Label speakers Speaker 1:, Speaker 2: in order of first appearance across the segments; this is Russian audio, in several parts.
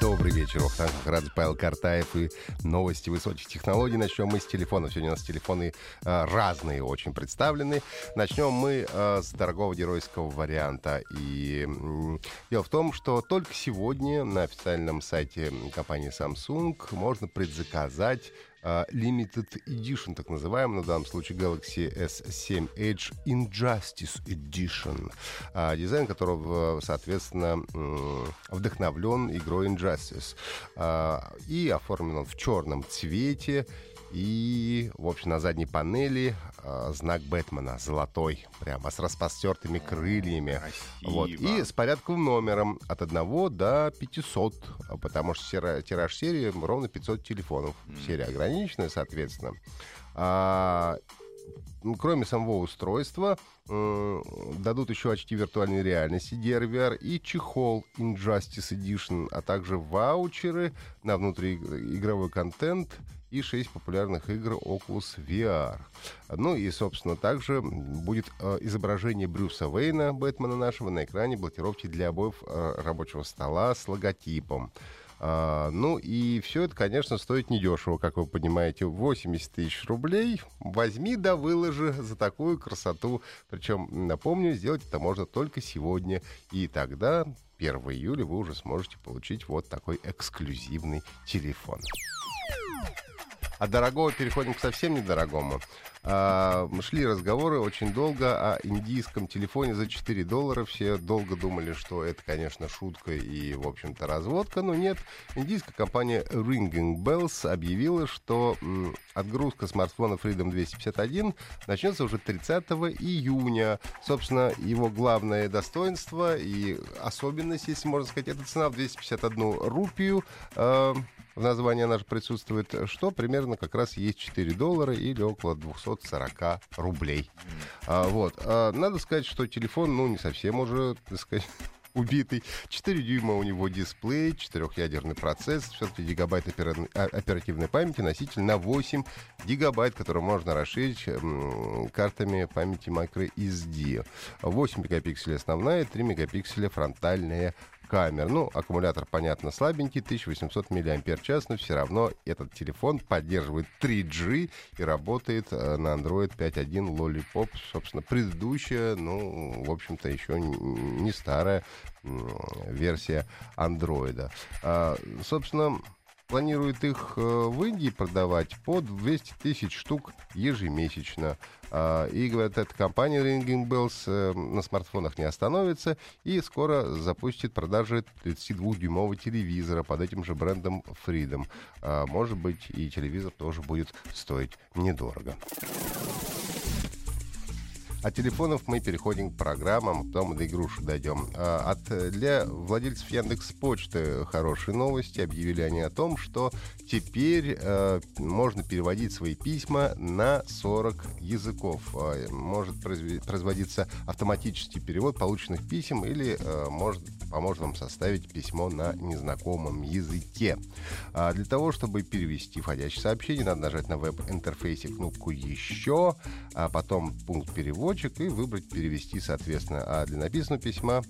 Speaker 1: Добрый вечер, Охтанг Радж Павел Картаев и новости высоких технологий. Начнем мы с телефонов. Сегодня у нас телефоны э, разные очень представлены. Начнем мы э, с дорогого геройского варианта. И м, дело в том, что только сегодня на официальном сайте компании Samsung можно предзаказать Limited Edition, так называемый, на данном случае Galaxy S7 Edge Injustice Edition, а, дизайн которого, соответственно, вдохновлен игрой Injustice. А, и оформлен он в черном цвете, и, в общем, на задней панели э, знак Бэтмена золотой, прямо с распростертыми крыльями.
Speaker 2: Красиво.
Speaker 1: Вот. И с порядковым номером от 1 до 500, потому что тира- тираж серии ровно 500 телефонов. Серия ограниченная, соответственно. А, ну, кроме самого устройства, э, дадут еще очки виртуальной реальности DRVR и чехол Injustice Edition, а также ваучеры на внутриигровой контент и 6 популярных игр Oculus VR. Ну и, собственно, также будет э, изображение Брюса Вейна, Бэтмена нашего, на экране блокировки для обоев э, рабочего стола с логотипом. А, ну и все это, конечно, стоит недешево, как вы понимаете, 80 тысяч рублей. Возьми да выложи за такую красоту. Причем, напомню, сделать это можно только сегодня. И тогда, 1 июля, вы уже сможете получить вот такой эксклюзивный телефон. От дорогого переходим к совсем недорогому. А, шли разговоры очень долго о индийском телефоне за 4 доллара. Все долго думали, что это, конечно, шутка и, в общем-то, разводка. Но нет. Индийская компания Ringing Bells объявила, что м, отгрузка смартфона Freedom 251 начнется уже 30 июня. Собственно, его главное достоинство и особенность, если можно сказать, это цена в 251 рупию. А, в названии же присутствует, что примерно как раз есть 4 доллара или около 240 рублей. А, вот. А, надо сказать, что телефон, ну, не совсем уже, так сказать, убитый. 4 дюйма у него дисплей, 4-ядерный процесс, 63 гигабайт а- оперативной памяти, носитель на 8 гигабайт, который можно расширить картами памяти microSD. 8 мегапикселей основная, 3 мегапикселя фронтальная камер. Ну, аккумулятор, понятно, слабенький, 1800 мАч, но все равно этот телефон поддерживает 3G и работает э, на Android 5.1 Lollipop. Собственно, предыдущая, ну, в общем-то, еще не старая версия Android. А, собственно, планирует их э, в Индии продавать по 200 тысяч штук ежемесячно. А, И, говорят, эта компания Ringing Bells э, на смартфонах не остановится и скоро запустит продажи 32-дюймового телевизора под этим же брендом Freedom. А, Может быть, и телевизор тоже будет стоить недорого. От телефонов мы переходим к программам, потом до игрушек дойдем. А, От, э, для владельцев Яндекс Почты хорошие новости. Объявили они о том, что теперь э, можно переводить свои письма на 40 языков. А, Может производиться автоматический перевод полученных писем или э, может поможет вам составить письмо на незнакомом языке. А для того, чтобы перевести входящее сообщение, надо нажать на веб-интерфейсе кнопку «Еще», а потом пункт «Переводчик» и выбрать «Перевести», соответственно. А для написанного письма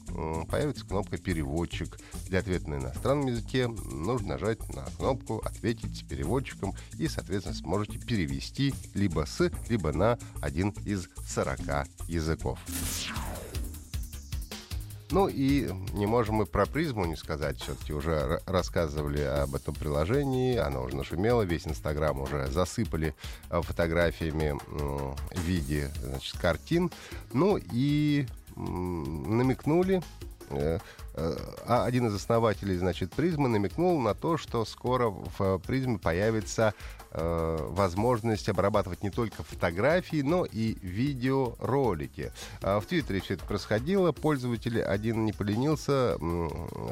Speaker 1: появится кнопка «Переводчик». Для ответа на иностранном языке нужно нажать на кнопку «Ответить с переводчиком» и, соответственно, сможете перевести либо с, либо на один из 40 языков. Ну и не можем мы про призму не сказать. Все-таки уже рассказывали об этом приложении. Оно уже нашумело. Весь Инстаграм уже засыпали э, фотографиями в виде значит, картин. Ну и намекнули э, э, а один из основателей, значит, призмы намекнул на то, что скоро в призме появится возможность обрабатывать не только фотографии, но и видеоролики. В Твиттере все это происходило. Пользователь один не поленился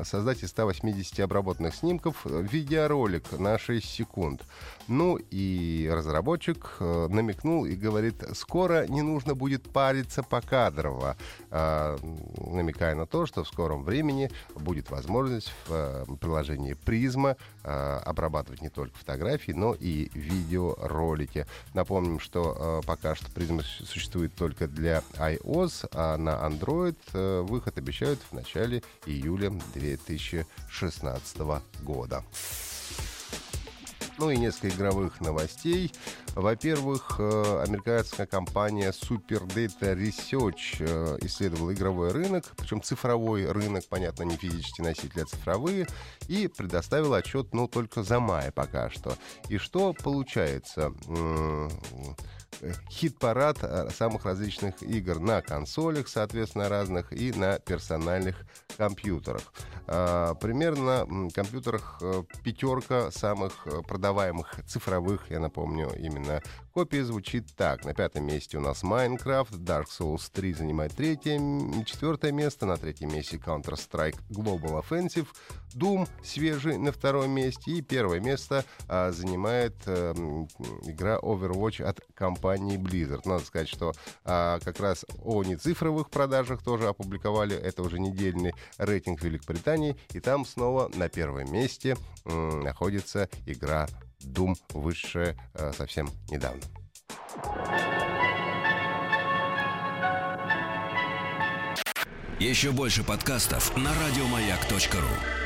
Speaker 1: создать из 180 обработанных снимков видеоролик на 6 секунд. Ну и разработчик э, намекнул и говорит, скоро не нужно будет париться по кадрово, э, намекая на то, что в скором времени будет возможность в э, приложении Призма э, обрабатывать не только фотографии, но и видеоролики. Напомним, что э, пока что Призма существует только для iOS, а на Android э, выход обещают в начале июля 2016 года. Ну и несколько игровых новостей. Во-первых, э, американская компания Super Data Research э, исследовала игровой рынок, причем цифровой рынок, понятно, не физические носители, а цифровые, и предоставила отчет, ну, только за мая пока что. И что получается? Хит-парад э, самых различных игр на консолях, соответственно, разных, и на персональных компьютерах. А, примерно на компьютерах э, пятерка самых э, продаваемых цифровых, я напомню, именно копий звучит так. На пятом месте у нас Minecraft, Dark Souls 3 занимает третье, четвертое место, на третьем месте Counter-Strike Global Offensive, Doom свежий на втором месте, и первое место а, занимает а, игра Overwatch от компании Blizzard. Надо сказать, что а, как раз о нецифровых продажах тоже опубликовали, это уже недельный рейтинг Великобритании, и там снова на первом месте м, находится игра Doom, высшая э, совсем недавно.
Speaker 3: Еще больше подкастов на радиомаяк.ру